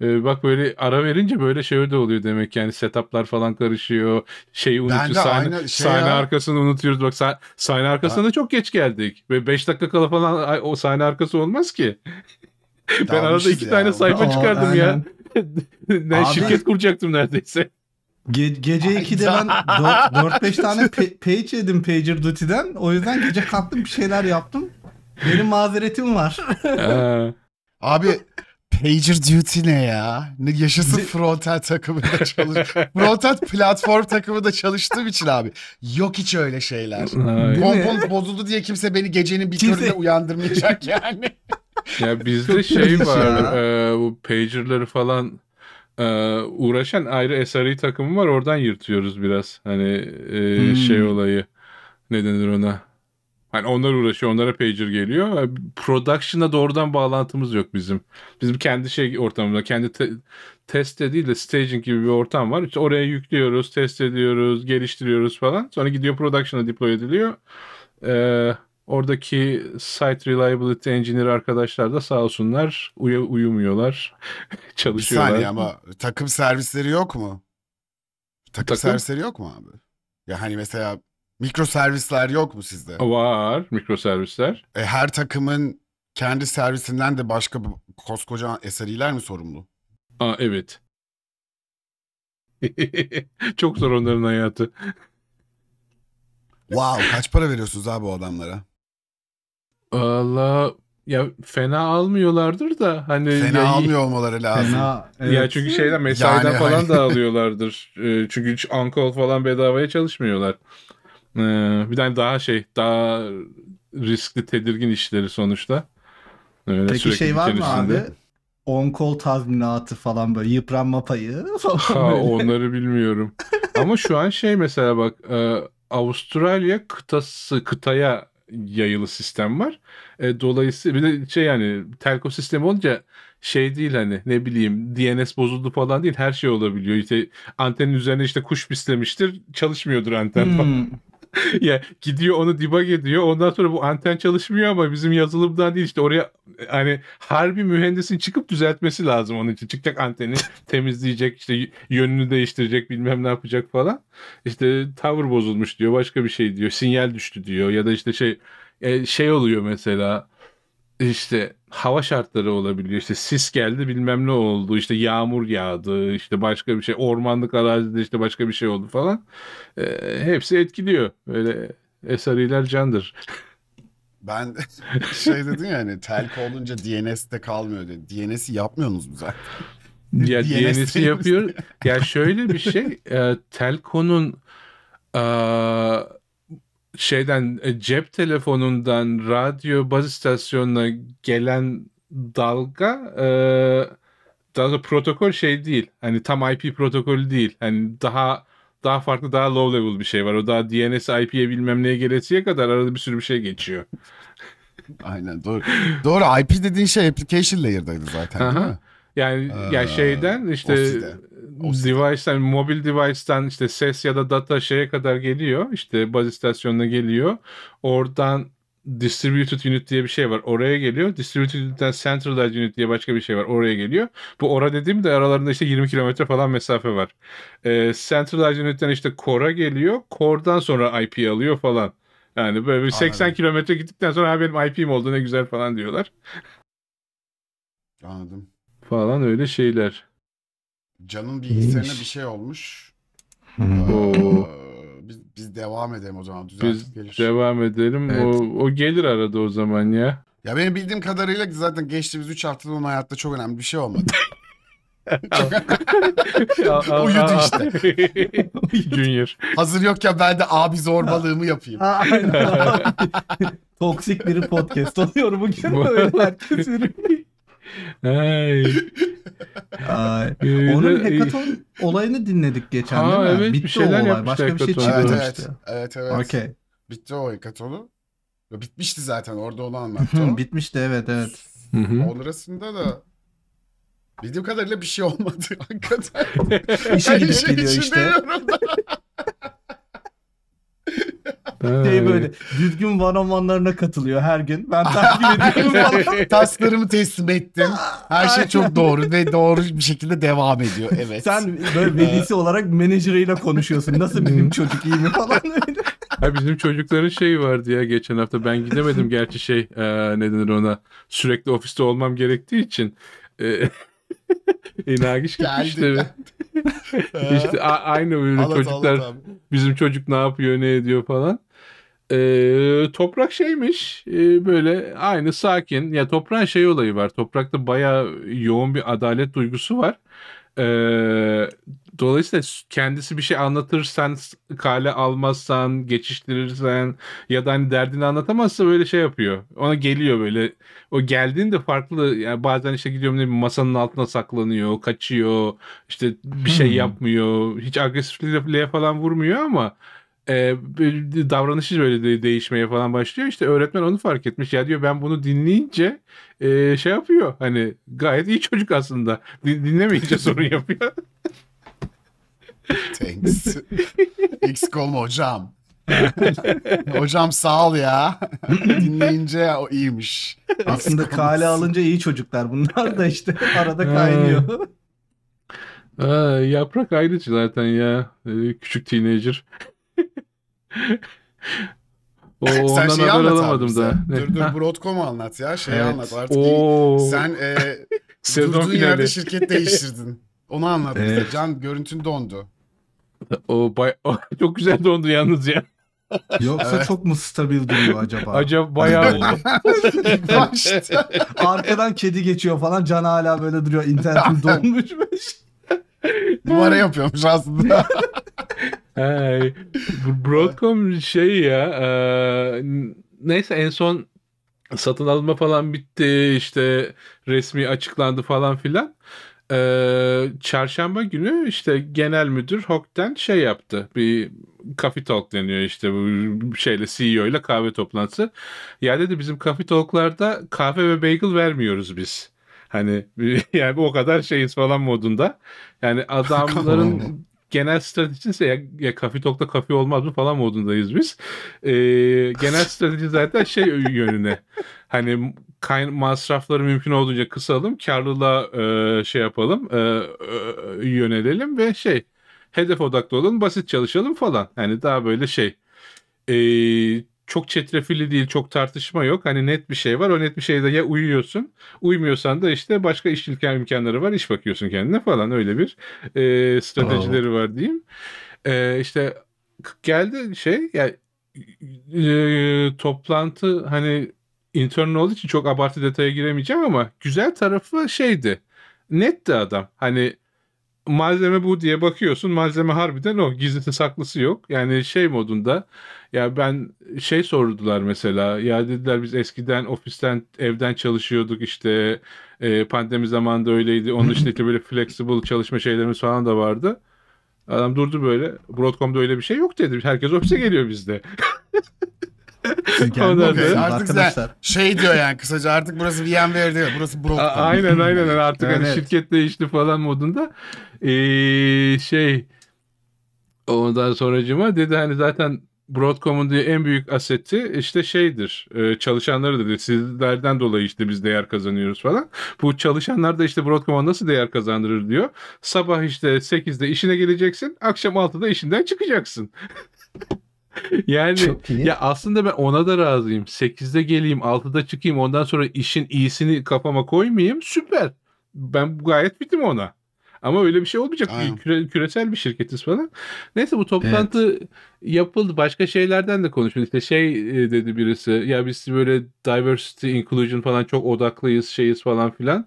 Ee, bak böyle ara verince böyle şey de oluyor demek yani setuplar falan karışıyor. Şeyi unutuyoruz. de Sahne, aynı şey sahne ya. arkasını unutuyoruz. Bak sah- sahne arkasına da çok geç geldik. Ve 5 dakika kala falan ay, o sahne arkası olmaz ki. ben arada iki ya. tane sayfa Aa, çıkardım ya. aynen. ben Abi- şirket kuracaktım neredeyse. Ge- gece 2'de ben 4-5 tane pe- page yedim Pager Duty'den. O yüzden gece kalktım bir şeyler yaptım. Benim mazeretim var. Aa, Abi Pager Duty ne ya? Ne yaşasın frontend takımında çalış. frontend platform takımında çalıştığım için abi. Yok hiç öyle şeyler. ay. Pompon bozuldu diye kimse beni gecenin bir Kimse- köründe uyandırmayacak yani. Ya bizde şey var. ya. e, bu pager'ları falan e, uğraşan ayrı SRE takımı var. Oradan yırtıyoruz biraz. Hani e, Hmm. şey olayı. Ne denir ona? Hani onlar uğraşıyor. Onlara pager geliyor. Production'a doğrudan bağlantımız yok bizim. Bizim kendi şey ortamımızda. Kendi te- test de değil de staging gibi bir ortam var. İşte oraya yüklüyoruz, test ediyoruz, geliştiriyoruz falan. Sonra gidiyor production'a deploy ediliyor. Ee, oradaki site reliability engineer arkadaşlar da sağ olsunlar uya- uyumuyorlar. bir çalışıyorlar. saniye ama takım servisleri yok mu? Takım, Takım? servisleri yok mu abi? Ya hani mesela mikro servisler yok mu sizde? Var mikroservisler. E, her takımın kendi servisinden de başka bu- koskoca SRE'ler mi sorumlu? Aa evet. Çok zor onların hayatı. Wow kaç para veriyorsunuz abi o adamlara? Allah ya fena almıyorlardır da hani Fena ya, almıyor olmaları lazım. Fena. Ya evet. çünkü şeyden mesaiden Yani falan hani- da alıyorlardır. Ee, çünkü hiç on-call falan bedavaya çalışmıyorlar. Ee, bir tane daha şey daha riskli tedirgin işleri sonuçta. Öyle Peki şey var mı abi? On-call tazminatı falan böyle yıpranma payı falan Ha, böyle. onları bilmiyorum. Ama şu an şey mesela bak e, Avustralya kıtası kıtaya yayılı sistem var. E, dolayısıyla bir de şey yani telko sistemi olunca şey değil hani ne bileyim DNS bozuldu falan değil her şey olabiliyor. İşte antenin üzerine işte kuş pislemiştir çalışmıyordur anten falan. Hmm. Ya gidiyor onu debug ediyor. Ondan sonra bu anten çalışmıyor ama bizim yazılımdan değil işte oraya hani harbi mühendisin çıkıp düzeltmesi lazım onun için. Çıkacak anteni temizleyecek işte yönünü değiştirecek bilmem ne yapacak falan. İşte tavır bozulmuş diyor başka bir şey diyor. Sinyal düştü diyor ya da işte şey e, şey oluyor mesela işte hava şartları olabiliyor. İşte sis geldi bilmem ne oldu. işte yağmur yağdı. işte başka bir şey. Ormanlık arazide işte başka bir şey oldu falan. E, hepsi etkiliyor. Böyle SRE'ler candır. Ben şey dedin ya hani telco olunca DNS'de kalmıyor dedi. DNS'i yapmıyorsunuz mu zaten? Ya DNS DNS'i yapıyor. Ya şöyle bir şey. e, Telko'nun e, şeyden e, cep telefonundan radyo baz istasyonuna gelen dalga e, daha da protokol şey değil. Hani tam IP protokolü değil. Hani daha daha farklı daha low level bir şey var. O daha DNS IP'ye bilmem neye gelesiye kadar arada bir sürü bir şey geçiyor. Aynen doğru. Doğru IP dediğin şey application layer'daydı zaten değil mi? Yani Ee, ya şeyden işte OSI'de. device'den mobil device'tan işte ses ya da data şeye kadar geliyor. İşte baz istasyonuna geliyor. Oradan distributed unit diye bir şey var. Oraya geliyor. Distributed unit'ten centralized unit diye başka bir şey var. Oraya geliyor. Bu ora dediğim de aralarında işte 20 kilometre falan mesafe var. Ee, centralized unit'ten işte core'a geliyor. Core'dan sonra IP alıyor falan. Yani böyle bir 80 Anladım. kilometre gittikten sonra ha benim IP'm oldu ne güzel falan diyorlar. Anladım. Falan öyle şeyler. Can'ın bilgisayarına bir şey olmuş. Oo. Ee, biz, biz devam edelim o zaman. Düzeltip Biz gelir. devam edelim. Evet. O, o gelir arada o zaman ya. Ya benim bildiğim kadarıyla zaten geçtiğimiz 3 haftada onun hayatta çok önemli bir şey olmadı. Uyudu işte. Junior. Hazır yokken ben de abi zorbalığımı yapayım. Aynen. Toksik bir podcast oluyor bugün. Herkes yürüyor. Ay. Ay. Ee, Onun hackathon olayını dinledik geçen Ha, değil mi? evet, bir Bitti şeyler o olay. Başka bir şey evet çıkmamıştı. evet. Evet evet. Okey. Bitti o hekatonu. Ya Bitmişti zaten orada onu anlattı o. Bitmişti evet evet. Hı hı. Sonrasında da bildiğim kadarıyla bir şey olmadı hakikaten. İşe gidip şey geliyor için işte. Şey böyle düzgün one katılıyor her gün. Ben takip ediyorum falan. Tasklarımı teslim ettim. Her şey çok doğru ve doğru bir şekilde devam ediyor. Evet. Sen böyle velisi olarak menajeriyle konuşuyorsun. Nasıl benim çocuk iyi mi falan öyle. Ha bizim çocukların şeyi vardı ya geçen hafta. Ben gidemedim gerçi şey e, ne denir ona. Sürekli ofiste olmam gerektiği için. E, Nagiş gitmişti. Geldi. işte a- aynı böyle çocuklar abi. bizim çocuk ne yapıyor ne ediyor falan. Ee, toprak şeymiş e, böyle aynı sakin. Ya toprağın şey olayı var. Toprakta bayağı yoğun bir adalet duygusu var. Ee, dolayısıyla kendisi bir şey anlatırsan kale almazsan geçiştirirsen ya da hani derdini anlatamazsa böyle şey yapıyor. Ona geliyor böyle. O geldiğinde farklı yani bazen işte gidiyorum ne bileyim, masanın altına saklanıyor kaçıyor işte bir şey Hmm. yapmıyor. Hiç agresifliğe falan vurmuyor ama e, davranışı böyle de değişmeye falan başlıyor. İşte öğretmen onu fark etmiş. Ya diyor ben bunu dinleyince e, şey yapıyor. Hani gayet iyi çocuk aslında. Din- dinlemeyince sorun yapıyor. Thanks. Eksik olma hocam. hocam sağ ol ya. Dinleyince o iyiymiş. Aslında kale alınca iyi çocuklar. Bunlar da işte arada kaynıyor. Aa, yaprak ayrıcı zaten ya. E, küçük teenager. O, Sen ondan şeyi haber anlat abi alamadım bize. da. Dur dur Broadcom'u anlat ya. Şeyi Evet. anlat artık. Oo, Sen e, durduğun finali. yerde şirket değiştirdin. Onu anlat bize. Evet. Can görüntün dondu. O, bay- o çok güzel dondu yalnız ya. Yoksa Evet. çok mu stabil duruyor acaba? Acaba bayağı İlk başta. Arkadan kedi geçiyor falan. Can hala böyle duruyor. İnternetim donmuşmuş. Numara yapıyormuş aslında. Hey, Broadcom şey ya e, neyse en son satın alma falan bitti işte resmi açıklandı falan filan. E, çarşamba günü işte genel müdür Hok'ten şey yaptı bir Coffee Talk deniyor işte bu şeyle CEO ile kahve toplantısı. Ya dedi bizim Coffee Talk'larda kahve ve bagel vermiyoruz biz. Hani yani o kadar şeyiz falan modunda. Yani adamların genel stratejisi ya, ya Coffee Talk'ta kafe olmaz mı falan modundayız biz. Ee, genel strateji zaten şey yönüne. Hani kayn masrafları mümkün olduğunca kısalım, karlılığa e, şey yapalım, e, e, yönelelim ve şey hedef odaklı olalım, basit çalışalım falan. Yani daha böyle şey e, çok çetrefilli değil, çok tartışma yok. Hani net bir şey var. O net bir şeyde ya uyuyorsun, uymuyorsan da işte başka iş imkan imkanları var. iş bakıyorsun kendine falan. Öyle bir e, stratejileri var diyeyim. E, işte geldi şey ya e, toplantı hani internal olduğu için çok abartı detaya giremeyeceğim ama güzel tarafı şeydi. Netti adam. Hani malzeme bu diye bakıyorsun. Malzeme harbiden o. Gizlisi saklısı yok. Yani şey modunda ya ben şey sordular mesela. Ya dediler biz eskiden ofisten evden çalışıyorduk işte e, pandemi zamanında öyleydi. Onun dışında işte böyle flexible çalışma şeylerimiz falan da vardı. Adam durdu böyle. Broadcom'da öyle bir şey yok dedi. Herkes ofise geliyor bizde. Musunuz sonra- Artık arkadaşlar? Şey diyor yani kısaca artık burası VMware değil. Burası Broadcom. aynen aynen artık hani Evet. şirket değişti falan modunda. Ee, şey ondan sonracıma dedi hani zaten Broadcom'un diye en büyük aseti işte şeydir. e, çalışanları dedi. Sizlerden dolayı işte biz değer kazanıyoruz falan. Bu çalışanlar da işte Broadcom'a nasıl değer kazandırır diyor. Sabah işte 8'de işine geleceksin. Akşam 6'da işinden çıkacaksın. yani ya aslında ben ona da razıyım. 8'de geleyim, 6'da çıkayım. Ondan sonra işin iyisini kafama koymayayım. Süper. Ben gayet bitim ona. Ama öyle bir şey olmayacak. Aynen. Küre- küresel bir şirketiz falan. Neyse bu toplantı yapıldı. Başka şeylerden de konuşuldu. İşte şey e, dedi birisi. Ya biz böyle diversity, inclusion falan çok odaklıyız, şeyiz falan filan.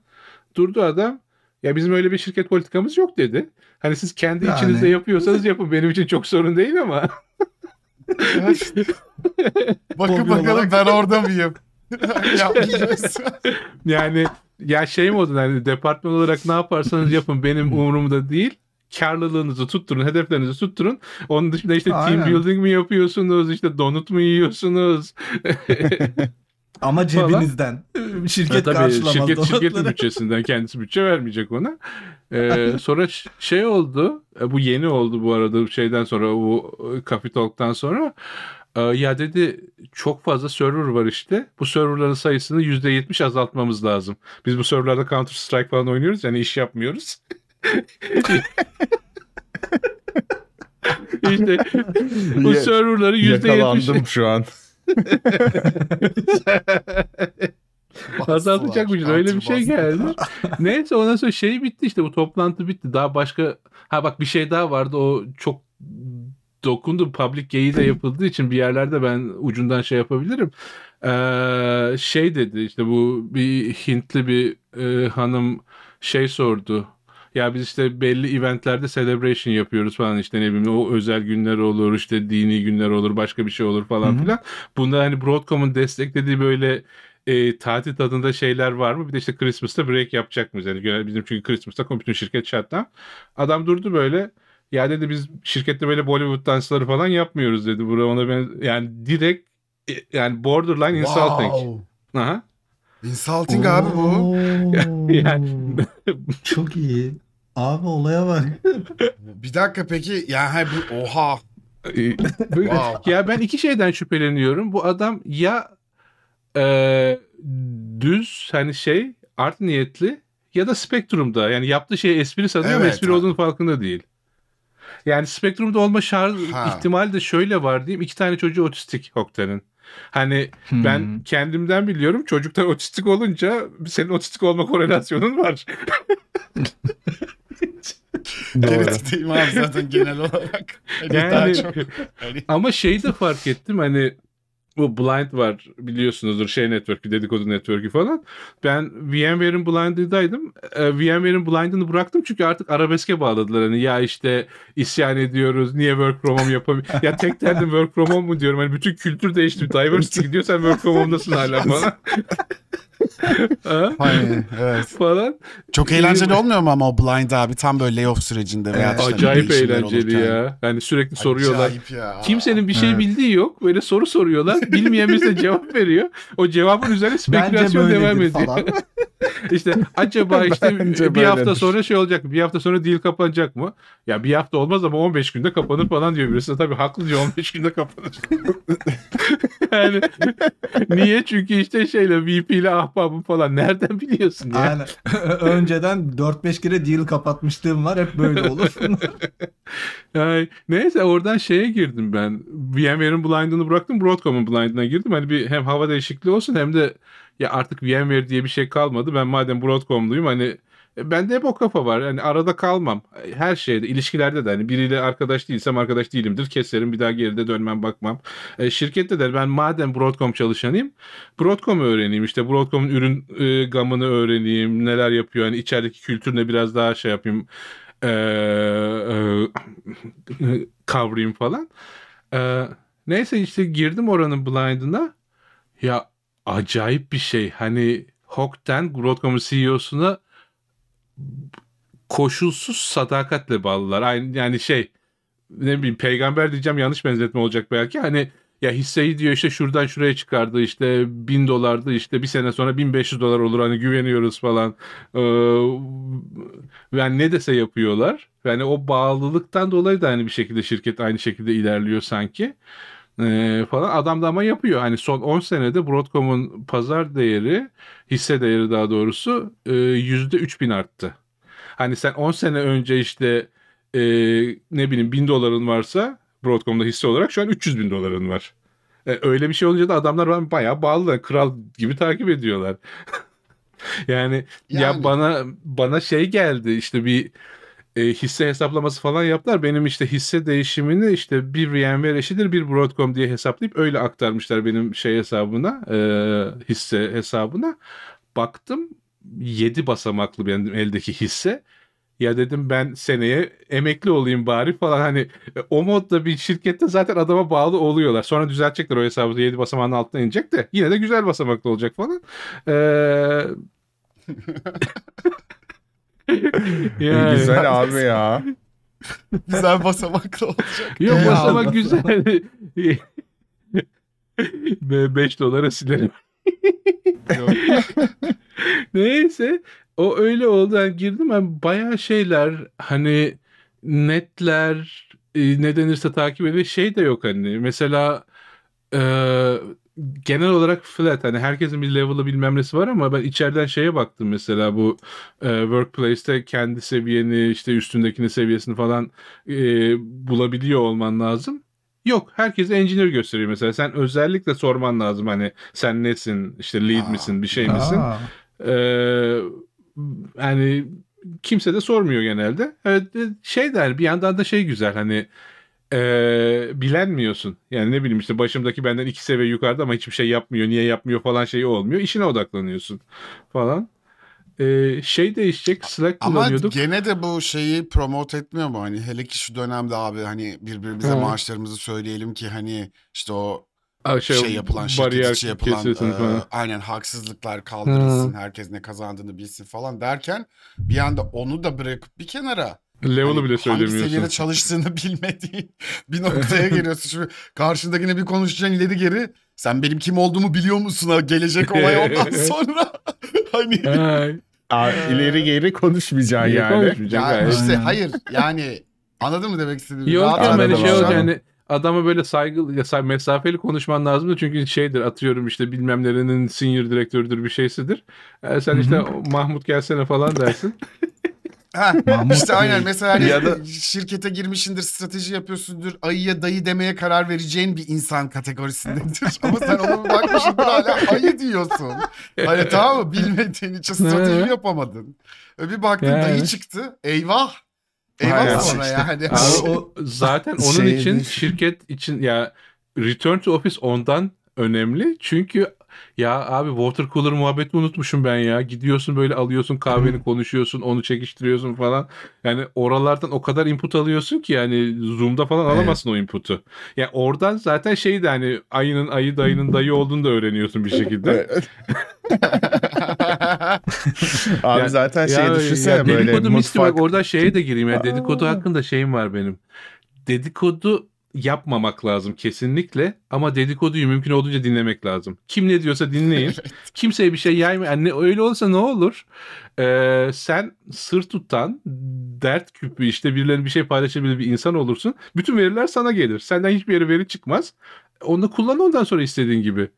Durdu adam. Ya bizim öyle bir şirket politikamız yok dedi. Hani siz kendi Yani. içinizde yapıyorsanız yapın. Benim için çok sorun değil ama. Bakın bakalım ben orada mıyım? Yani ya şey modun hani departman olarak ne yaparsanız yapın benim umurumda değil. Karlılığınızı tutturun, hedeflerinizi tutturun. Onun dışında işte team Aynen. building mi yapıyorsunuz, işte donut mu yiyorsunuz? Ama cebinizden. Şirket Ya tabii karşılamaz şirket, şirketin donatları. bütçesinden kendisi bütçe vermeyecek ona. Ee, sonra şey oldu. e, Bu yeni oldu bu arada şeyden sonra bu e, Coffee Talk'tan sonra. Ee, ya dedi çok fazla server var işte. Bu serverların sayısını %70 azaltmamız lazım. Biz bu serverlarda Counter Strike falan oynuyoruz yani iş yapmıyoruz. işte bu serverları %70 Yakalandım şu an. azaltacakmışız. Öyle bir şey geldi. Neyse ondan sonra şey bitti işte bu toplantı bitti. Daha başka ha bak bir şey daha vardı o çok dokundu. Public yayı da yapıldığı için bir yerlerde ben ucundan şey yapabilirim. Ee, şey dedi işte bu bir Hintli bir e, hanım şey sordu. Ya biz işte belli eventlerde celebration yapıyoruz falan işte ne bileyim o özel günler olur işte dini günler olur başka bir şey olur falan Hı hı. filan. Bunda hani Broadcom'un desteklediği böyle e, tatil tadında şeyler var mı? Bir de işte Christmas'ta break yapacak mıyız? Yani genel bizim çünkü Christmas'ta bütün şirket shutdown. Adam durdu böyle. Ya dedi biz şirkette böyle Bollywood dansları falan yapmıyoruz dedi. Bura ona ben yani direkt e, yani borderline insulting. Wow. Aha. Insulting abi bu. Oo. Yani- Çok iyi. Abi olaya bak. Bir dakika peki ya ha, bu oha. E, böyle- Wow. ya ben iki şeyden şüpheleniyorum. Bu adam ya e, düz hani şey art niyetli ya da spektrumda. Yani yaptığı şey espri sanıyor ama Evet, espri ha. olduğunu farkında değil. Yani spektrumda olma şart Ha. ihtimali de şöyle var diyeyim. iki tane çocuğu otistik Hokten'in. Hani ben Hmm. kendimden biliyorum çocuklar otistik olunca senin otistik olma korelasyonun var. Genetik abi zaten genel olarak. Hani daha Yani çok hani ama şeyi de fark ettim hani bu Blind var biliyorsunuzdur şey network'ü dedikodu network'ü falan. Ben VMware'in Blind'ındaydım. Ee, VMware'in Blind'ını bıraktım çünkü artık arabeske bağladılar. Hani ya işte isyan ediyoruz niye work from home yapamıyoruz. ya tek derdim work from home mu diyorum. Hani bütün kültür değişti. Diversity gidiyor sen work from home'dasın hala falan. Ha? hani, evet. falan. Çok eğlenceli olmuyor mu ama o blind abi tam böyle layoff sürecinde veya Evet. işte Acayip eğlenceli olurken. ya. Yani sürekli soruyorlar. Acayip ya. Kimsenin bir şey Evet. bildiği yok. Böyle soru soruyorlar. Bilmeyen birisi cevap veriyor. O cevabın üzerine Bence spekülasyon devam ediyor. işte acaba işte Bence bir hafta böyledir. sonra şey olacak mı? Bir hafta sonra deal kapanacak mı? Ya bir hafta olmaz ama 15 günde kapanır falan diyor birisi. Tabii haklı diyor 15 günde kapanır. yani niye? Çünkü işte şeyle VP ile ahbabım falan. Nereden biliyorsun ya? Aynen. Önceden 4-5 kere deal kapatmışlığım var. Hep böyle olur. Yani neyse oradan şeye girdim ben. VMware'in blind'ını bıraktım. Broadcom'un blind'ına girdim. Hani bir hem hava değişikliği olsun hem de ya artık VMware diye bir şey kalmadı. Ben madem Broadcom'luyum hani e, bende hep o kafa var. Hani arada kalmam. Her şeyde, ilişkilerde de hani biriyle arkadaş değilsem arkadaş değilimdir. Keserim bir daha geride dönmem bakmam. E, şirkette de ben madem Broadcom çalışanıyım Broadcom'u öğreneyim. İşte Broadcom'un ürün e, gamını öğreneyim. Neler yapıyor. Hani içerideki kültürüne biraz daha şey yapayım. E, e, kavrayayım falan. E, neyse işte girdim oranın blind'ına. Ya acayip bir şey. Hani Hawk'ten Broadcom'un CEO'suna koşulsuz sadakatle bağlılar. Aynı yani şey ne bileyim peygamber diyeceğim yanlış benzetme olacak belki. Hani ya hisseyi diyor işte şuradan şuraya çıkardı işte bin dolardı işte bir sene sonra 1500 dolar olur hani güveniyoruz falan. Ee, yani ne dese yapıyorlar. Yani o bağlılıktan dolayı da hani bir şekilde şirket aynı şekilde ilerliyor sanki. Ee, falan adam da ama yapıyor. Hani son 10 senede Broadcom'un pazar değeri, hisse değeri daha doğrusu e, yüzde 3000 arttı. Hani sen 10 sene önce işte e, ne bileyim 1000 doların varsa Broadcom'da hisse olarak şu an 300 bin doların var. E, öyle bir şey olunca da adamlar bana bayağı bağlılar. Kral gibi takip ediyorlar. yani, ya Yani. bana bana şey geldi işte bir e, hisse hesaplaması falan yaptılar. Benim işte hisse değişimini işte bir VMware eşidir bir Broadcom diye hesaplayıp öyle aktarmışlar benim şey hesabına e, hisse hesabına. Baktım 7 basamaklı benim eldeki hisse. Ya dedim ben seneye emekli olayım bari falan hani e, o modda bir şirkette zaten adama bağlı oluyorlar. Sonra düzeltecekler o hesabı 7 basamağın altına inecek de yine de güzel basamaklı olacak falan. Ee... Yani- Güzel abi ya. Güzel basamaklı olacak. Yok basamak güzel. 5 dolara silerim. Neyse o öyle oldu. Yani girdim ben bayağı şeyler hani netler e, ne denirse takip ediyor. Şey de yok hani. Mesela Ee, genel olarak flat hani herkesin bir level'ı bilmem nesi var ama ben içeriden şeye baktım mesela bu e, workplace'te kendi seviyeni işte üstündekini seviyesini falan e, bulabiliyor olman lazım. Yok herkes engineer gösteriyor mesela sen özellikle sorman lazım hani sen nesin işte lead Aa. misin bir şey misin Aa, ee, yani kimse de sormuyor genelde. Evet, e, şey der bir yandan da şey güzel hani e, bilenmiyorsun. Yani ne bileyim işte başımdaki benden iki seviye yukarıda ama hiçbir şey yapmıyor. Niye yapmıyor falan şeyi olmuyor. İşine odaklanıyorsun falan. E, şey değişecek. Slack Ama kullanıyorduk. gene de bu şeyi promote etmiyor mu? Hani hele ki şu dönemde abi hani birbirimize Hı. maaşlarımızı söyleyelim ki hani işte o Aa, şey, yapılan şirket yapılan e, falan. aynen haksızlıklar kaldırılsın herkes ne kazandığını bilsin falan derken bir anda onu da bırakıp bir kenara Level'ı hani bile hangi söylemiyorsun. seviyede çalıştığını bilmediğin bir noktaya geliyorsun. Şimdi karşındakine bir konuşacaksın ileri geri sen benim kim olduğumu biliyor musun gelecek olay ondan sonra hani Aa, ileri geri konuşmayacaksın yani. konuşmayacak? ya Gayet- işte hayır yani anladın mı demek istediğimi? Yok Rahat anladım şey olacak hani adama böyle saygılı ya mesafeli konuşman lazım da çünkü şeydir atıyorum işte bilmem nerenin senior direktörüdür bir şeysidir. Ee, sen işte Mahmut gelsene falan dersin. Ha, işte aynen mesela hani Ya da- şirkete girmişindir, strateji yapıyorsundur, ayıya dayı demeye karar vereceğin bir insan kategorisindedir. Ama sen ona bir bakmışsındır hala ayı diyorsun. Hani tamam mı? Bilmediğin için strateji yapamadın. E bir baktın Yani. dayı çıktı. Eyvah. Aynen. sonra İşte. yani. Abi o zaten onun Şey için değil. şirket için ya return to office ondan önemli. Çünkü ya abi water cooler muhabbeti unutmuşum ben ya. Gidiyorsun böyle alıyorsun kahveni konuşuyorsun onu çekiştiriyorsun falan. Yani oralardan o kadar input alıyorsun ki yani Zoom'da falan Evet. alamazsın o input'u. Ya oradan zaten şey de hani ayının ayı dayının dayı olduğunu da öğreniyorsun bir şekilde. Abi Ya- zaten şey Ya- düşünsene ya böyle dedikodu mutfak. bak oradan şeye de gireyim ya dedikodu hakkında şeyim var benim. Dedikodu yapmamak lazım kesinlikle ama dedikoduyu mümkün olduğunca dinlemek lazım. Kim ne diyorsa dinleyin. Kimseye bir şey yaymayın. Yani öyle olsa ne olur? Ee, sen sır tutan, dert küpü işte birilerinin bir şey paylaşabilir bir insan olursun. Bütün veriler sana gelir. Senden hiçbir yere veri çıkmaz. Onu kullan ondan sonra istediğin gibi.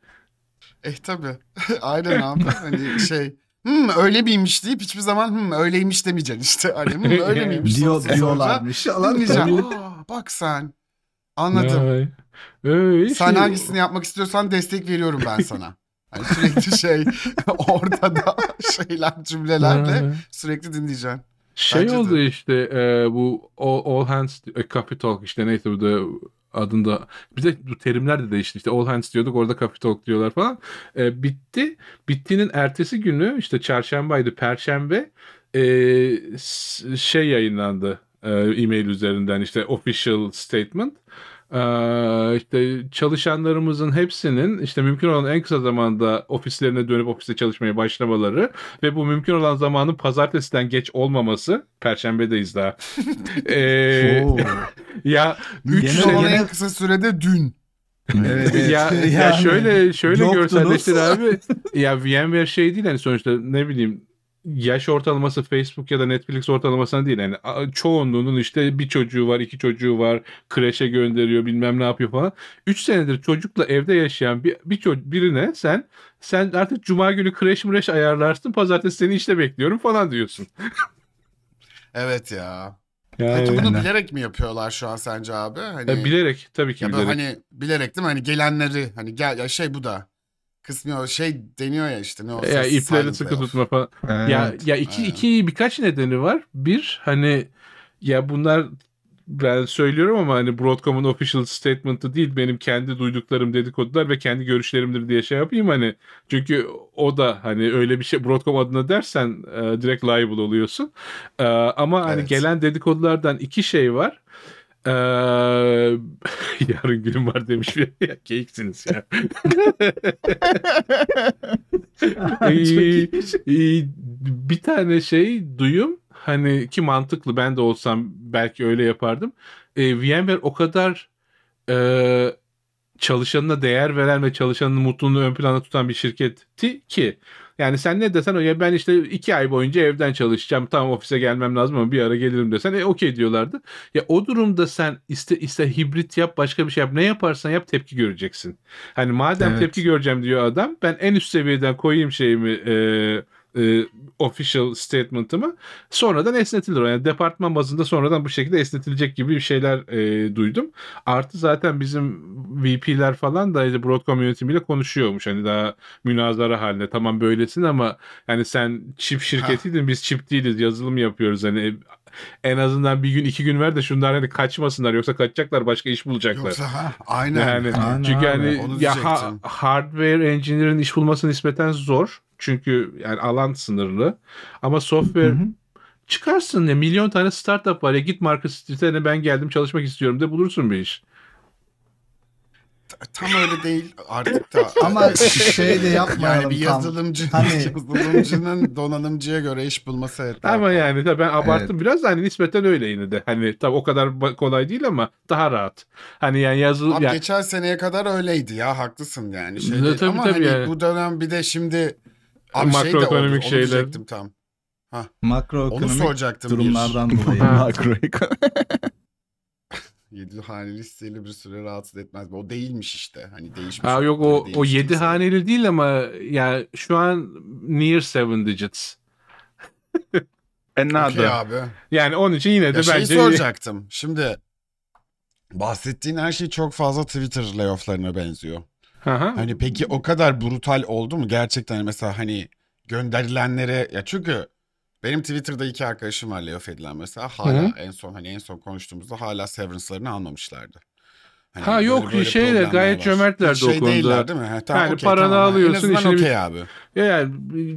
Eh tabi. Aynen abi. Hani şey hmm, öyle miymiş deyip hiçbir zaman hmm, öyleymiş demeyeceksin işte. Hani hmm, öyle miymiş Diyor, diyorlarmış. Yalan. Aa, bak sen. Anladım. Ay. Öyle Sen şey- hangisini yapmak istiyorsan destek veriyorum ben sana. Hani sürekli şey ortada şeyler cümlelerle sürekli dinleyeceksin. Şey Bence de. oldu işte e, bu all, all hands e, coffee talk işte neyse bu da adında bir de bu terimler de değişti işte all hands diyorduk orada coffee talk diyorlar falan E, bitti bittiğinin ertesi günü işte çarşambaydı perşembe e, şey yayınlandı e, e-mail üzerinden işte official statement Ee, işte çalışanlarımızın hepsinin işte mümkün olan en kısa zamanda ofislerine dönüp ofiste çalışmaya başlamaları ve bu mümkün olan zamanın pazartesiden geç olmaması. Perşembedeyiz daha. Ee, ya 3 Gene- Şu an sene en kısa sürede dün. Evet. ya, ya Yani şöyle şöyle yoktunuz. görselleştir abi. Ya VMware şey değil hani sonuçta ne bileyim yaş ortalaması Facebook ya da Netflix ortalamasına değil. Yani çoğunluğunun işte bir çocuğu var, iki çocuğu var, kreşe gönderiyor, bilmem ne yapıyor falan. 3 senedir çocukla evde yaşayan bir, bir çocuk birine sen sen artık cuma günü kreş mreş ayarlarsın, pazartesi seni işte bekliyorum falan diyorsun. Evet ya. Yani, Peki bunu bilerek mi yapıyorlar şu an sence abi? Hani, Ya bilerek tabii ki ya bilerek. hani bilerek değil mi? Hani gelenleri hani gel ya şey bu da kısmıyor şey deniyor ya işte ne o ya ses, ipleri silent sıkı layoff. tutma falan. Ya Evet. ya iki Aynen. iki birkaç nedeni var. Bir hani ya bunlar ben söylüyorum ama hani Broadcom'un official statement'ı değil benim kendi duyduklarım dedikodular ve kendi görüşlerimdir diye şey yapayım hani çünkü o da hani öyle bir şey Broadcom adına dersen e, direkt liable oluyorsun. E, ama hani Evet. gelen dedikodulardan iki şey var. E, yarın günüm var demiş bir ya ya. Ee, e, bir tane şey duyum hani ki mantıklı ben de olsam belki öyle yapardım. E, VMware o kadar e, çalışanına değer veren ve çalışanın mutluluğunu ön planda tutan bir şirketti ki Yani sen ne desen o ya ben işte iki ay boyunca evden çalışacağım. Tamam ofise gelmem lazım ama bir ara gelirim desen e okey diyorlardı. Ya o durumda sen iste iste hibrit yap başka bir şey yap. Ne yaparsan yap tepki göreceksin. Hani madem Evet. tepki göreceğim diyor adam ben en üst seviyeden koyayım şeyimi e, e, official statement'ımı sonradan esnetilir. Yani departman bazında sonradan bu şekilde esnetilecek gibi bir şeyler e, duydum. Artı zaten bizim VP'ler falan da işte Broadcom yönetimiyle konuşuyormuş. Hani daha münazara haline tamam böylesin ama hani sen çip şirketiydin biz çip değiliz yazılım yapıyoruz. Hani en azından bir gün iki gün ver de şunlar hani kaçmasınlar yoksa kaçacaklar başka iş bulacaklar. Yoksa ha aynen. Yani Aynen çünkü abi, hani ya ha- hardware engineer'ın iş bulması nispeten zor. Çünkü yani alan sınırlı. Ama Hı software hı. çıkarsın ya milyon tane startup var ya git market sitesine ben geldim çalışmak istiyorum de bulursun bir iş. Tam öyle değil artık da. Ama şey de yapmayalım yani bir tam. yazılımcı Hani- yazılımcının donanımcıya göre iş bulması evet. Ama yani tabii ben abarttım biraz da hani nispeten öyle yine de. Hani tabii o kadar kolay değil ama daha rahat. Hani yani yazıl Abi yani- geçen seneye kadar öyleydi ya haklısın yani. Şey Tabii, değil. tabii, Ama tabii hani yani. bu dönem bir de şimdi abi şey de Makroekonomik oldu, onu şeyler. tam. Onu Makroekonomik soracaktım bir. durumlardan dolayı. Ha. Makroekonomi. Yedi haneli listeyle bir süre rahatsız etmez. O değilmiş işte. Hani değişmiş. Aa, yok o o 7 kimse. haneli değil ama ya şu an near seven digits. Another. Okey abi. Yani onun için yine de Ya şey bence soracaktım. Şimdi bahsettiğin her şey çok fazla Twitter layofflarına benziyor. Hı. Hani peki o kadar brutal oldu mu gerçekten hani mesela hani gönderilenlere ya çünkü benim Twitter'da iki arkadaşım var layoff edilen mesela hala Hı en son hani en son konuştuğumuzda hala severance'larını almamışlardı. Hani Ha, böyle yok, böyle şeyler, gayet var. cömertlerdi Hiç o şey konuda. değiller değil mi? Ha, tamam, Yani okey, paranı tamam. Alıyorsun, En azından okey abi. Ya Yani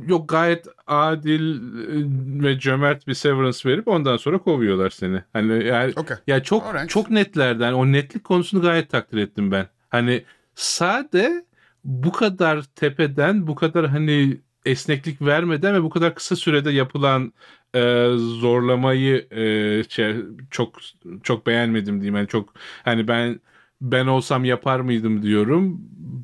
yok gayet adil e, ve cömert bir severance verip ondan sonra kovuyorlar seni. Hani yani Okey. ya çok Alright. çok netlerden o netlik konusunu gayet takdir ettim ben. Hani sade bu kadar tepeden bu kadar hani esneklik vermeden ve bu kadar kısa sürede yapılan e, zorlamayı e, şey, çok çok beğenmedim diyeyim. Yani çok hani ben ben olsam yapar mıydım diyorum.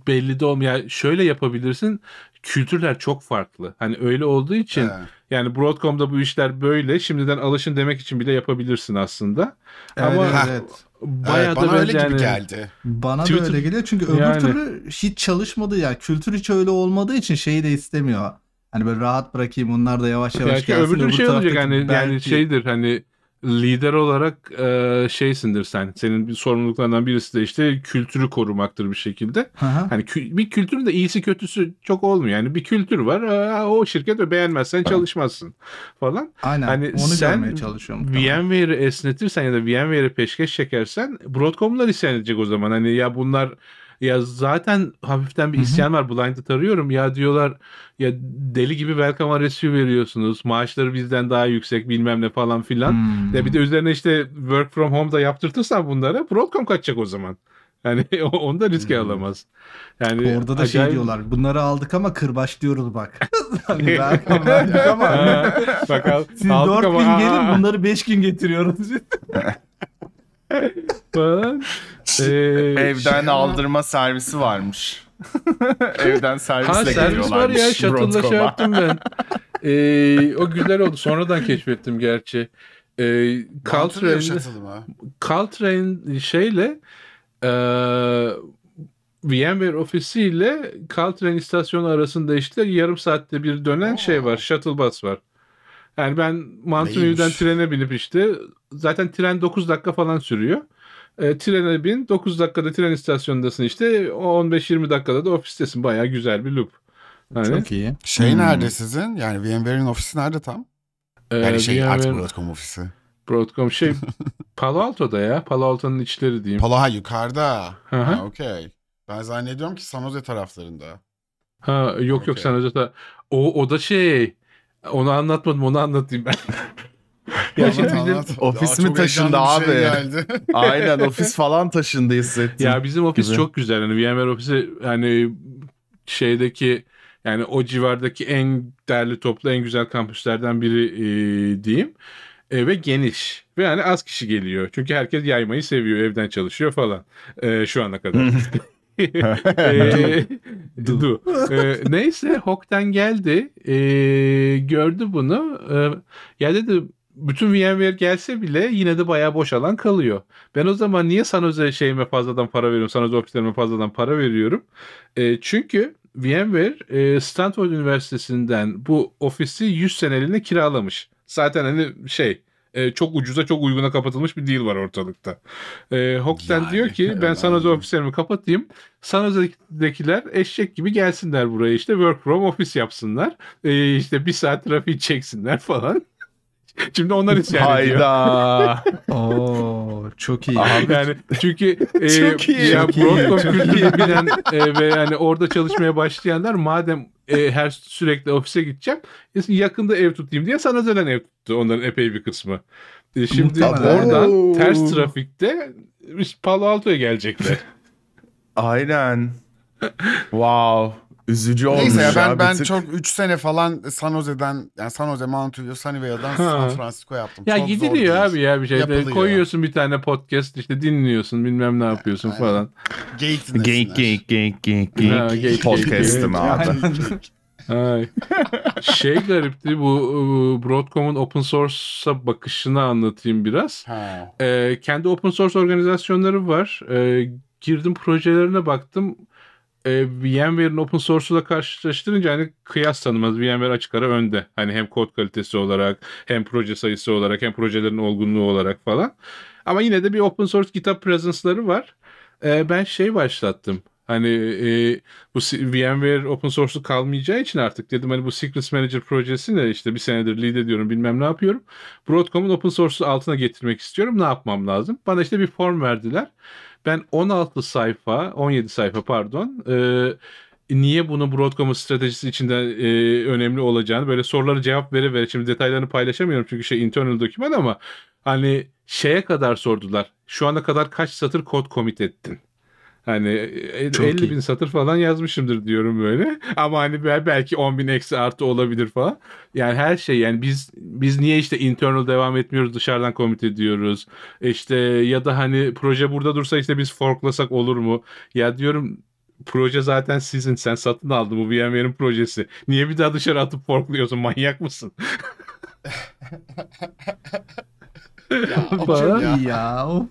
Belli de olmuyor. Yani şöyle yapabilirsin. Kültürler çok farklı. Hani öyle olduğu için He. yani Broadcom'da bu işler böyle. Şimdiden alışın demek için bile yapabilirsin aslında. Ama evet, Ha. evet. Bayağı Evet, da bana öyle böyle gibi yani- geldi. Bana Twitter- da öyle geliyor çünkü öbür Yani. türlü hiç çalışmadı ya. Kültür hiç öyle olmadığı için şeyi de istemiyor. Hani böyle rahat bırakayım onlar da yavaş yavaş Belki gelsin. öbür türlü şey olacak hani yani belki- şeydir hani lider olarak e, şeysindir sen. Senin bir sorumluluklarından birisi de işte kültürü korumaktır bir şekilde. Hı. Hani kü- bir kültürün de iyisi kötüsü çok olmuyor. Yani bir kültür var. aa, O şirket beğenmezsen çalışmazsın falan. Aynen hani onu sen görmeye çalışıyorum. VMware'i esnetirsen ya da VMware'i peşkeş çekersen Broadcom'lar isyan edecek o zaman. Hani ya bunlar ya zaten hafiften bir isyan var. Blind'ı tarıyorum. Ya diyorlar ya deli gibi welcome RSU veriyorsunuz. Maaşları bizden daha yüksek bilmem ne falan filan. Hmm. Ya bir de üzerine işte work from home da yaptırtırsan bunlara Broadcom kaçacak o zaman. Yani onu da riske Hmm. alamaz. Yani Orada da şey acayip- diyorlar. Bunları aldık ama kırbaç diyoruz bak. hani belki verdik ama. Bak Siz aldık 4 ama- gün gelin bunları 5 gün getiriyoruz. Falan. Ee, Evden Şey ama- aldırma servisi varmış. Evden servisle Ha servis var ya shuttle'la şey yaptım ben. Ee, o güzel oldu. Sonradan keşfettim gerçi. Ee, Caltrain? Caltrain şeyle e, VMware ofisiyle Caltrain istasyonu arasında işte yarım saatte bir dönen Oo. şey var. Shuttle bus var. Yani ben Mountain View'den Neymiş? trene binip işte zaten tren 9 dakika falan sürüyor. E, trene bin 9 dakikada tren istasyonundasın işte o 15-20 dakikada da ofistesin. Bayağı güzel bir loop. Hani, Çok iyi. Şey Hmm. nerede sizin? Yani VMware'in ofisi nerede tam? e, Yani şey VMware- artık Broadcom ofisi. Broadcom şey Palo Alto'da ya. Palo Alto'nun içleri diyeyim. Palo ha yukarıda. Hı hı. Ha okey. Ben zannediyorum ki San Jose taraflarında. Ha yok yok Okey. sen zaten o o da şey onu anlatmadım onu anlatayım ben. ya şimdi Anlat, anlat. Ofis Aa, mi taşındı şey abi? geldi. Aynen ofis falan taşındı hissettim. ya bizim ofis gibi. çok güzel. Hani VMware ofisi hani şeydeki yani o civardaki en değerli toplu en güzel kampüslerden biri e, diyeyim. E, ve geniş. Ve yani az kişi geliyor. Çünkü herkes yaymayı seviyor. Evden çalışıyor falan. E, şu ana kadar. Ee, du. Ee, neyse Hok'tan geldi. Ee, gördü bunu. Ee, ya dedi bütün VMware gelse bile yine de bayağı boş alan kalıyor. Ben o zaman niye San Jose şeyime fazladan para veriyorum? San Jose ofislerime fazladan para veriyorum. Ee, çünkü VMware e, Stanford Üniversitesi'nden bu ofisi 100 seneliğine kiralamış. Zaten hani şey e, çok ucuza çok uyguna kapatılmış bir deal var ortalıkta. E, Hokten Yani, diyor ki ben San Jose ofislerimi kapatayım. San Jose'dekiler eşek gibi gelsinler buraya işte work from office yapsınlar. E, işte bir saat trafiği çeksinler falan. Şimdi onlar isyan ediyor. Hayda. Oo çok iyi. Abi Yani çünkü e, Çok iyi. ya Broadcom kültürünü bilen e, ve yani orada çalışmaya başlayanlar madem e, her sürekli ofise gideceğim yakında ev tutayım diye San Jose'den ev tuttu onların epey bir kısmı. E, şimdi oradan ters trafikte Palo Alto'ya gelecekler. Aynen. Wow. Üzücü olmuş Neyse ya ben ben çok 3 sene falan San Jose'den yani San Jose, Mountain Sunnyvale'dan. San Francisco yaptım. ya Çok gidiliyor abi ya bir şeyde Yapılıyor. koyuyorsun bir tane podcast işte dinliyorsun bilmem ne yapıyorsun Aynen. falan. Geyik Geyik geyik geyik geyik Podcast'ım abi. Ay. şey garipti bu Broadcom'un open source'a bakışını anlatayım biraz. Ha. Ee, kendi open source organizasyonları var. Ee, girdim projelerine baktım. Ee, VMware'in open source'uyla karşılaştırınca hani kıyas tanımaz. VMware açık ara önde. Hani hem kod kalitesi olarak hem proje sayısı olarak hem projelerin olgunluğu olarak falan. Ama yine de bir open source GitHub presence'ları var. Ee, ben şey başlattım. Hani e, bu VMware open source'u kalmayacağı için artık dedim hani bu Secrets Manager projesi ne işte bir senedir lead ediyorum bilmem ne yapıyorum. Broadcom'un open source'u altına getirmek istiyorum. Ne yapmam lazım? Bana işte bir form verdiler. Ben 16 sayfa, 17 sayfa pardon. e, niye bunu Broadcom'un stratejisi içinde e, önemli olacağını böyle soruları cevap vere vere şimdi detaylarını paylaşamıyorum çünkü şey internal doküman ama hani şeye kadar sordular. Şu ana kadar kaç satır kod commit ettin? Hani e, Çok 50 iyi. bin satır falan yazmışımdır diyorum böyle. Ama hani bel- belki 10 bin eksi artı olabilir falan. Yani her şey yani biz biz niye işte internal devam etmiyoruz dışarıdan commit ediyoruz. İşte ya da hani proje burada dursa işte biz forklasak olur mu? Ya diyorum proje zaten sizin sen satın aldın bu VMware'in projesi. Niye bir daha dışarı atıp forkluyorsun manyak mısın? Çok iyi ya. Of.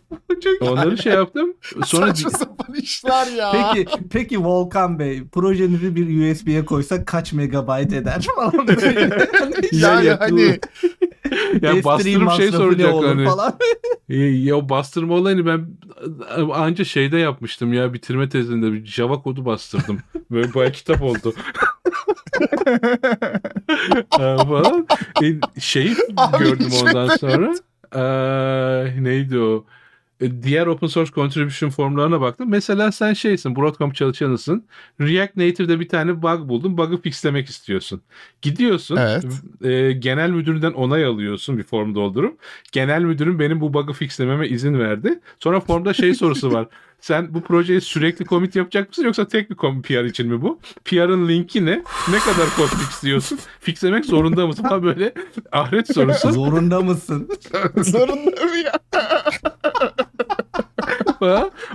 Onları şey yaptım. Sonra Saçma sapan işler ya. Peki peki Volkan Bey projenizi bir USB'ye koysak kaç megabayt eder falan böyle. yani Ya- hani ya S3 bastırıp şey masrafı ne soracak olur hani. falan. E, Ya o bastırma olayını ben anca şeyde yapmıştım ya bitirme tezinde bir Java kodu bastırdım. Böyle bayağı kitap oldu. Ee, falan. E, şeyi Abi gördüm ondan sonra. Ee, neydi o? E, Diğer open source contribution formlarına baktım. Mesela sen şeysin, Broadcom çalışanısın. React Native'de bir tane bug buldun. Bug'ı fixlemek istiyorsun. Gidiyorsun. Evet. e, genel müdüründen onay alıyorsun bir form doldurup. Genel müdürüm benim bu bug'ı fixlememe izin verdi. Sonra formda şey sorusu var. Sen bu projeye sürekli commit yapacak mısın yoksa tek bir com- PR için mi bu? PR'ın linki ne? Ne kadar kod fixliyorsun? Fixlemek zorunda mısın? Falan böyle ahiret sorusu. Zorunda mısın? zorunda mı ya?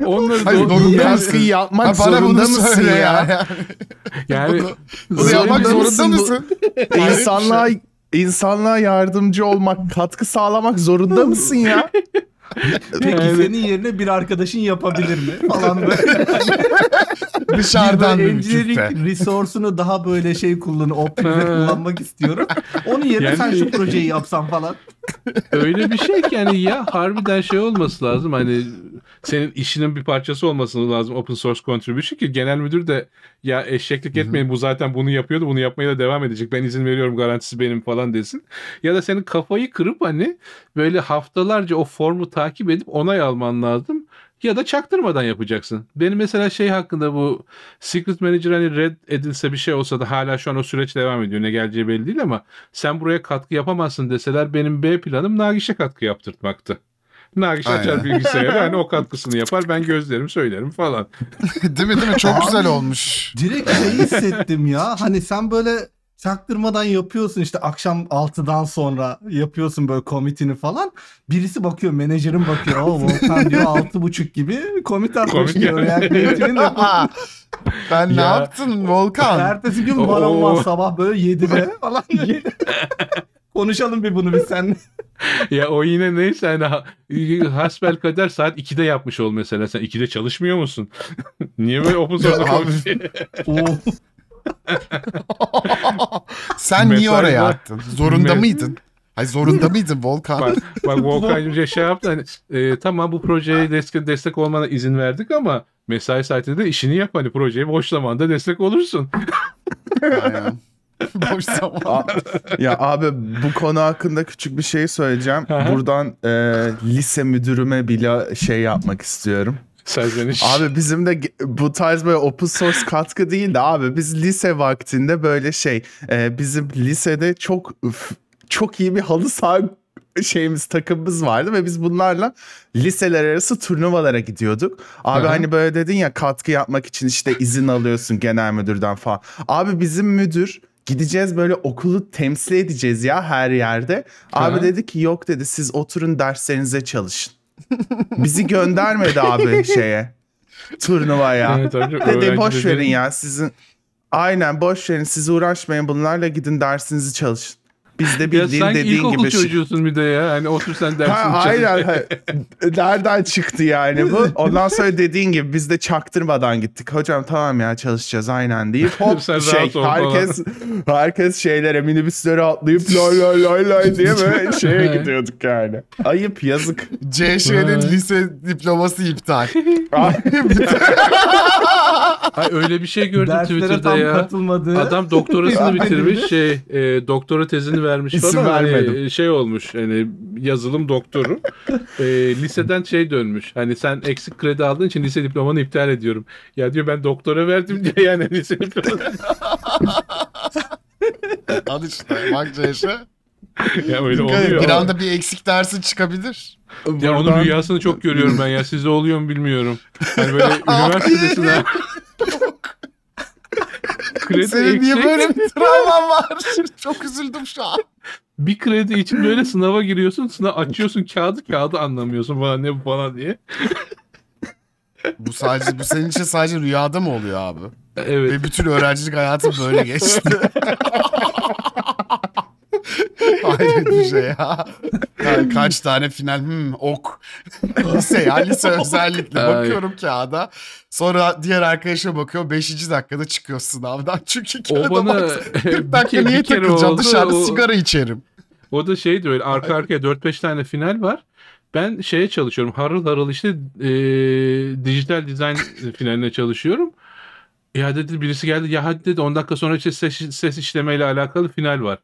Onları Hayır, zorunda yani, mısın? Task'ı yapmak Ha, bana zorunda bunu mısın ya? ya. yani Bunu, bunu yapmak zorunda mısın mısın? İnsanlığa insanlığa yardımcı olmak, katkı sağlamak zorunda mısın ya? Peki Yani- senin yerine bir arkadaşın yapabilir mi? Falan böyle. Dışarıdan bir engineering resource'unu daha böyle şey kullan, optimize kullanmak istiyorum. Onun yerine Yani- sen şu projeyi yapsan falan. öyle bir şey ki yani ya harbiden şey olması lazım hani senin işinin bir parçası olması lazım open source contribution ki genel müdür de ya eşeklik etmeyin bu zaten bunu yapıyordu bunu yapmaya da devam edecek ben izin veriyorum garantisi benim falan desin. Ya da senin kafayı kırıp hani böyle haftalarca o formu takip edip onay alman lazım. Ya da çaktırmadan yapacaksın. Benim mesela şey hakkında bu Secret Manager hani red edilse bir şey olsa da hala şu an o süreç devam ediyor. Ne geleceği belli değil ama sen buraya katkı yapamazsın deseler benim B planım Nagiş'e katkı yaptırtmaktı. Nagiş açar bilgisayarı hani o katkısını yapar ben gözlerim söylerim falan. değil mi değil mi? Çok güzel olmuş. Direkt şey hissettim ya. Hani sen böyle çaktırmadan yapıyorsun işte akşam 6'dan sonra yapıyorsun böyle komitini falan. Birisi bakıyor menajerin bakıyor. O Volkan diyor 6.30 gibi komit atmış diyor. ya. React Native'in ben ne Ya. yaptın Volkan? Ertesi gün var sabah böyle 7'de falan. Konuşalım bir bunu biz seninle. ya o yine neyse hani ha- hasbel kader saat 2'de yapmış ol mesela. Sen 2'de çalışmıyor musun? Niye böyle open source Abi. konuşuyor? Oo. Sen niye Mesai oraya var. attın? Zorunda mıydın? Hayır zorunda mıydın Volkan? bak, bak Volkan şey yaptı hani e, tamam bu projeye destek, destek olmana izin verdik ama mesai saatinde de işini yap hani projeye boş zamanda destek olursun. Aynen. Boş zaman. Ya abi bu konu hakkında küçük bir şey söyleyeceğim. Buradan e, lise müdürüme bile şey yapmak istiyorum. Serzeniş. Abi bizim de bu tarz böyle open source katkı değil de abi biz lise vaktinde böyle şey e, bizim lisede çok üf, çok iyi bir halı saha şeyimiz takımımız vardı ve biz bunlarla liseler arası turnuvalara gidiyorduk. Abi Aha. hani böyle dedin ya katkı yapmak için işte izin alıyorsun genel müdürden falan. Abi bizim müdür gideceğiz böyle okulu temsil edeceğiz ya her yerde. Abi dedi ki yok dedi siz oturun derslerinize çalışın. Bizi göndermedi abi şeye turnuvaya. Evet, Dedi boş verin ya sizin. Aynen boş verin siz uğraşmayın bunlarla gidin dersinizi çalışın. Biz de Ya bildiğin sanki dediğin ilkokul gibi. şey- çocuğusun bir de ya. Hani otur sen dersini Ha, aynen. ha. Nereden çıktı yani bu? Ondan sonra dediğin gibi biz de çaktırmadan gittik. Hocam tamam ya çalışacağız aynen deyip hop Sen şey rahat ol falan. herkes herkes şeylere minibüslere atlayıp lay lay lay lay diye böyle şeye gidiyorduk yani. Ayıp yazık. CŞ'nin lise diploması iptal. Ay, öyle bir şey gördüm Derslere Twitter'da tam ya. katılmadığı. Adam doktorasını Ya. bitirmiş şey e, doktora tezini vermiş İsim falan. Hani, vermedim. şey olmuş hani yazılım doktoru. E, liseden şey dönmüş. Hani sen eksik kredi aldığın için lise diplomanı iptal ediyorum. Ya diyor ben doktora verdim. diyor yani lise diplomanı Al işte bak CŞ. ya öyle oluyor. bir anda bir eksik dersin çıkabilir. ya onun Buradan- rüyasını çok görüyorum ben ya. Sizde oluyor mu bilmiyorum. Hani böyle üniversitede sınav kredi Senin niye eksik. böyle bir travman var? Çok üzüldüm şu an. bir kredi için böyle sınava giriyorsun sınav açıyorsun kağıdı kağıdı anlamıyorsun falan ne bu falan diye Bu sadece bu senin için sadece rüyada mı oluyor abi? evet Ve bütün öğrencilik hayatım böyle geçti. Hayret bir şey ya. Yani kaç tane final hmm, ok. lise ya lise özellikle. Bakıyorum kağıda. Sonra diğer arkadaşa bakıyor. Beşinci dakikada çıkıyor sınavdan. Çünkü O kağıda bana bak. 40 bir dakika niye takılacağım? oldu, Dışarıda o- sigara içerim. O da şeydi öyle arka arkaya 4-5 tane final var. Ben şeye çalışıyorum. Harıl harıl işte e, dijital dizayn finaline çalışıyorum. Ya dedi birisi geldi ya hadi dedi 10 dakika sonra işte ses, ses işlemeyle alakalı final var.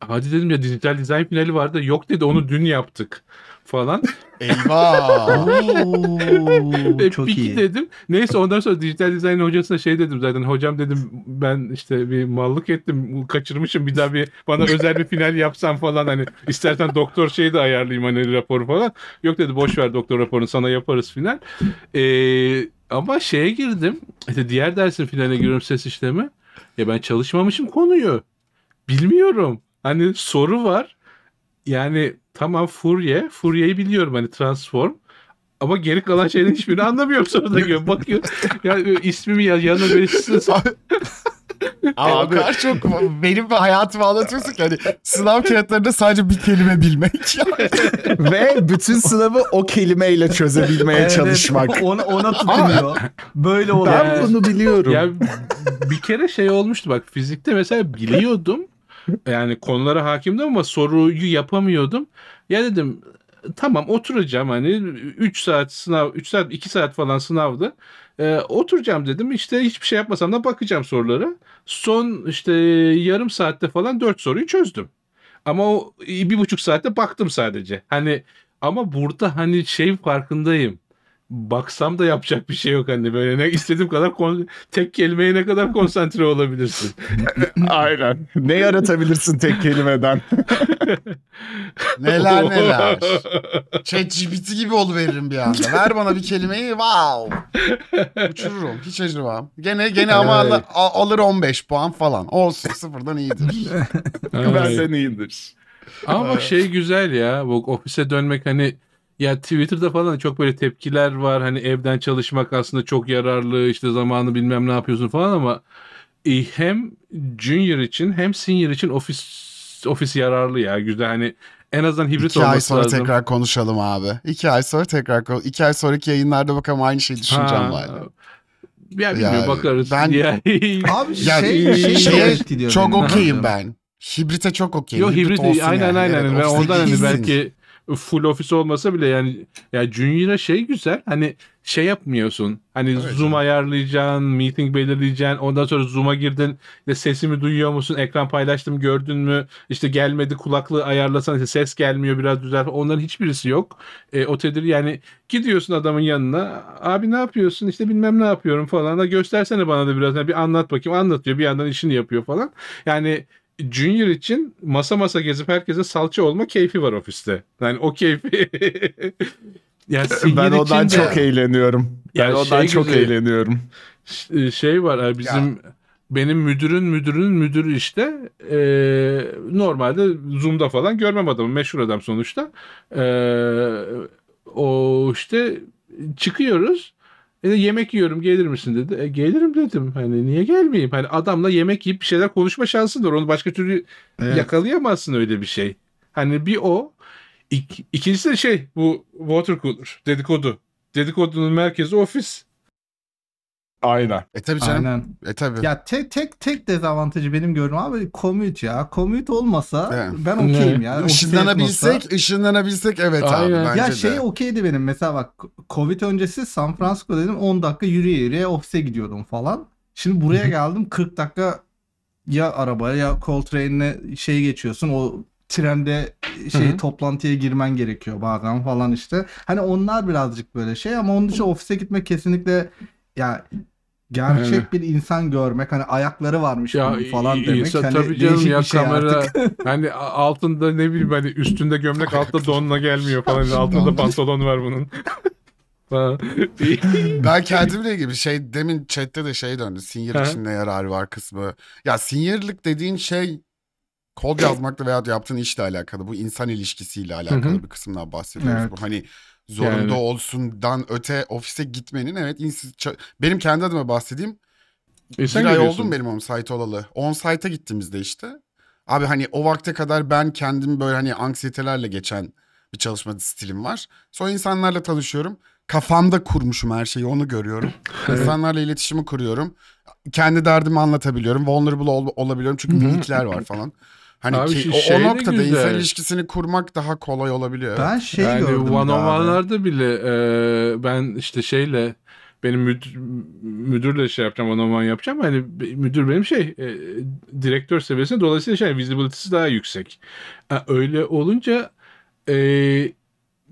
Hadi dedim ya dijital dizayn finali vardı. Yok dedi onu dün yaptık falan. Eyvah. Oo, çok peki iyi. dedim. Neyse ondan sonra dijital dizayn hocasına şey dedim zaten. Hocam dedim ben işte bir mallık ettim. Kaçırmışım bir daha bir bana özel bir final yapsam falan hani istersen doktor şeyi de ayarlayayım hani raporu falan. Yok dedi boş ver doktor raporunu sana yaparız final. Ee, ama şeye girdim. İşte diğer dersin finaline giriyorum ses işlemi. Ya ben çalışmamışım konuyu. Bilmiyorum. Hani soru var. Yani tamam Fourier. Fourier'i biliyorum hani transform. Ama geri kalan şeylerin hiçbirini anlamıyorum sonunda gibi. Bakıyor. Yani ismimi ya yanına böyle Abi, o kadar çok benim hayatımı anlatıyorsun ki hani sınav kağıtlarında sadece bir kelime bilmek. Ve bütün sınavı o kelimeyle çözebilmeye Evet, çalışmak. Ona, ona tutunuyor. Böyle oluyor. Ben bunu biliyorum. ya bir kere şey olmuştu bak fizikte mesela biliyordum. Yani konulara hakimdim ama soruyu yapamıyordum. Ya dedim tamam oturacağım hani 3 saat sınav 3 saat 2 saat falan sınavdı. Ee, oturacağım dedim işte hiçbir şey yapmasam da bakacağım sorulara. Son işte yarım saatte falan 4 soruyu çözdüm. Ama o bir buçuk saatte baktım sadece. Hani ama burada hani şey farkındayım. Baksam da yapacak bir şey yok hani böyle ne istediğim kadar kon- tek kelimeye ne kadar konsantre olabilirsin. Aynen. Ne yaratabilirsin tek kelimeden? Neler neler. ChatGPT gibi oluveririm bir anda. Ver bana bir kelimeyi wow. Uçururum. Hiç acımam. Gene gene ama al- al- alır 15 puan falan. Olsun sıfırdan iyidir. Ay. Benden iyidir. Ama bak şey güzel ya bu ofise dönmek hani ya Twitter'da falan çok böyle tepkiler var hani evden çalışmak aslında çok yararlı işte zamanı bilmem ne yapıyorsun falan ama e, hem junior için hem senior için ofis ofis yararlı ya güzel hani en azından hibrit İki ay olması sonra lazım. tekrar konuşalım abi. İki ay sonra tekrar kon- İki ay sonraki yayınlarda bakalım aynı şeyi düşüneceğim Ha, hala. Ya bilmiyorum Yani bakarız. ben- Ya- Abi Ya, şey, şey şeye etkiliyor Çok okeyim ben. Hibrite çok okeyim. Yok hibrit olsun aynen yani. aynen. Evet, ben ondan hani belki full ofis olmasa bile yani ya Junior'a şey güzel. Hani şey yapmıyorsun. Hani Evet, Zoom evet. ayarlayacaksın, meeting belirleyeceksin. Ondan sonra Zoom'a girdin. İşte sesimi duyuyor musun? Ekran paylaştım gördün mü? İşte gelmedi kulaklığı ayarlasan işte ses gelmiyor biraz düzelt. Onların hiçbirisi yok. E, o tedir yani gidiyorsun adamın yanına. Abi ne yapıyorsun? İşte bilmem ne yapıyorum falan. Da göstersene bana da biraz. Yani bir anlat bakayım. Anlatıyor. Bir yandan işini yapıyor falan. Yani Junior için masa masa gezip herkese salça olma keyfi var ofiste. Yani o keyfi. ya senior Ben ondan için de- çok eğleniyorum. Ben Ya ondan şey çok güzel. eğleniyorum. Ş- şey var e, bizim benim müdürün müdürün müdürü işte e, normalde Zoom'da falan görmem adamı meşhur adam sonuçta E, o işte çıkıyoruz e, yemek yiyorum gelir misin dedi. E, gelirim dedim. Hani niye gelmeyeyim? Hani adamla yemek yiyip bir şeyler konuşma şansın var. Onu başka türlü Evet. yakalayamazsın öyle bir şey. Hani bir o. İk, ikincisi de şey bu water cooler dedikodu. Dedikodunun merkezi ofis. Aynen. E tabii canım. Aynen. E tabii. Ya tek tek tek dezavantajı benim gördüğüm abi commute ya. Commute olmasa Evet. ben okeyim ya. Işınlanabilsek, yatmasa- ışınlanabilsek evet abi Aynen. bence Ya şey okeydi benim. Mesela bak Covid öncesi San Francisco dedim 10 dakika yürüye yürüye ofise gidiyordum falan. Şimdi buraya geldim 40 dakika ya arabaya ya Coltrane'le şey geçiyorsun o trende şey Hı hı. toplantıya girmen gerekiyor bazen falan işte. Hani onlar birazcık böyle şey ama onun dışında ofise gitmek kesinlikle ya gerçek Evet. bir insan görmek hani ayakları varmış Ya falan demek. insan hani tabii canım ya şey kamera artık. hani altında ne bileyim hani üstünde gömlek altta donla gelmiyor falan altında pantolon var bunun. Ben kendimle ilgili şey demin chatte de şey döndü. Senior için ne yararı var kısmı. Ya seniorlık dediğin şey kod yazmakla veya yaptığın işle alakalı. Bu insan ilişkisiyle alakalı bir kısımdan bahsediyoruz. Evet. Bu hani zorunda Yani. olsundan öte ofise gitmenin evet ins- ça- benim kendi adıma bahsedeyim. İnsan bir ay oldu görüyorsun. mu benim on site olalı? On site'a gittiğimizde işte. Abi hani o vakte kadar ben kendim böyle hani anksiyetelerle geçen bir çalışma stilim var. Sonra insanlarla tanışıyorum. Kafamda kurmuşum her şeyi onu görüyorum. İnsanlarla iletişimi kuruyorum. Kendi derdimi anlatabiliyorum. Vulnerable ol- olabiliyorum çünkü mimikler var falan. Hani Abi ki, şu o, şey o de noktada güzel. insan ilişkisini kurmak daha kolay olabiliyor. Ben şey yani gördüm one on one'larda bile e, ben işte şeyle benim müdür, müdürle şey yapacağım one on one yapacağım. Hani müdür benim şey e, direktör seviyesinde dolayısıyla şey visibility'si daha yüksek. Ha, öyle olunca e,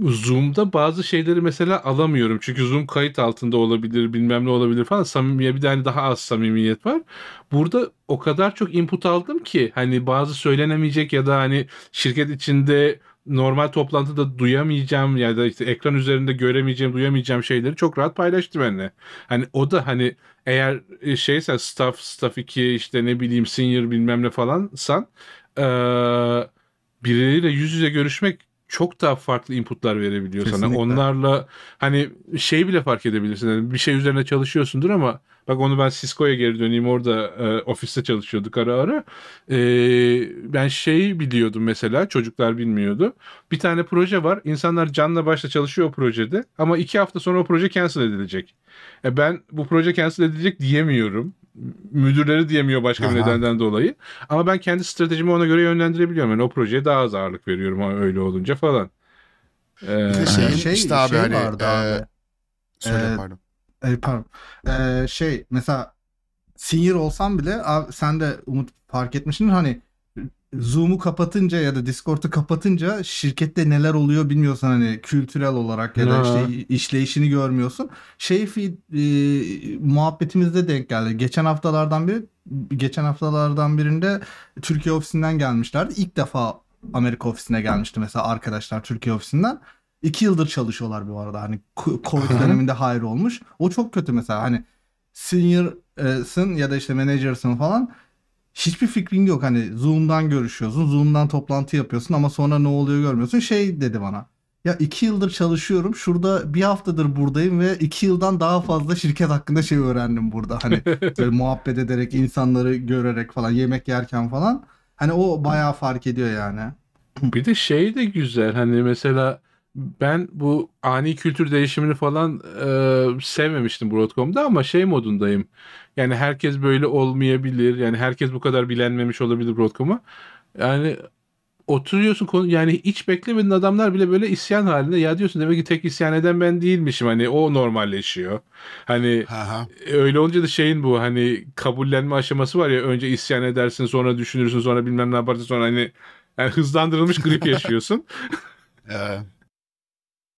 Zoom'da bazı şeyleri mesela alamıyorum. Çünkü Zoom kayıt altında olabilir, bilmem ne olabilir falan. Samimiyet bir de hani daha az samimiyet var. Burada o kadar çok input aldım ki hani bazı söylenemeyecek ya da hani şirket içinde normal toplantıda duyamayacağım ya da işte ekran üzerinde göremeyeceğim, duyamayacağım şeyleri çok rahat paylaştı benimle. Hani o da hani eğer e, şeyse staff, staff 2 işte ne bileyim senior bilmem ne falansan eee birileriyle yüz yüze görüşmek çok daha farklı inputlar verebiliyor sana. Kesinlikle. Onlarla hani şey bile fark edebilirsin. Yani bir şey üzerine çalışıyorsundur ama bak onu ben Cisco'ya geri döneyim orada e, ofiste çalışıyorduk ara ara. E, ben şey biliyordum mesela çocuklar bilmiyordu. Bir tane proje var. İnsanlar canla başla çalışıyor o projede ama iki hafta sonra o proje cancel edilecek. E, ben bu proje cancel edilecek diyemiyorum. Müdürleri diyemiyor başka bir Aha. nedenden dolayı. Ama ben kendi stratejimi ona göre yönlendirebiliyorum. Yani o projeye daha az ağırlık veriyorum öyle olunca falan. Ee, Bir de şeyin Şey- işte abi şey hani vardı e, abi. söyle Ee, pardon. E, pardon. Ee, şey mesela senior olsam bile abi, sen de Umut fark etmişsin hani Zoom'u kapatınca ya da Discord'u kapatınca şirkette neler oluyor bilmiyorsun hani kültürel olarak ya da işte işleyişini görmüyorsun. Şey feed, e, muhabbetimizde denk geldi. Geçen haftalardan biri geçen haftalardan birinde Türkiye ofisinden gelmişlerdi. İlk defa Amerika ofisine gelmişti mesela arkadaşlar Türkiye ofisinden. İki yıldır çalışıyorlar bu arada. Hani Covid döneminde hire olmuş. O çok kötü mesela. Hani senior'sın ya da işte manager'sın falan. Hiçbir fikrin yok. Hani Zoom'dan görüşüyorsun. Zoom'dan toplantı yapıyorsun ama sonra ne oluyor görmüyorsun. Şey dedi bana. Ya iki yıldır çalışıyorum. Şurada bir haftadır buradayım ve iki yıldan daha fazla şirket hakkında şey öğrendim burada. Hani böyle muhabbet ederek, insanları görerek falan, yemek yerken falan. Hani o bayağı fark ediyor yani. Bir de şey de güzel hani mesela ben bu ani kültür değişimini falan e, sevmemiştim Broadcom'da ama şey modundayım. Yani herkes böyle olmayabilir. Yani herkes bu kadar bilenmemiş olabilir Broadcom'a. Yani oturuyorsun konu yani hiç beklemediğin adamlar bile böyle isyan halinde. Ya diyorsun demek ki tek isyan eden ben değilmişim. Hani o normalleşiyor. Hani Ha ha. öyle olunca da şeyin bu hani kabullenme aşaması var ya önce isyan edersin sonra düşünürsün sonra bilmem ne yaparsın sonra hani yani hızlandırılmış grip yaşıyorsun.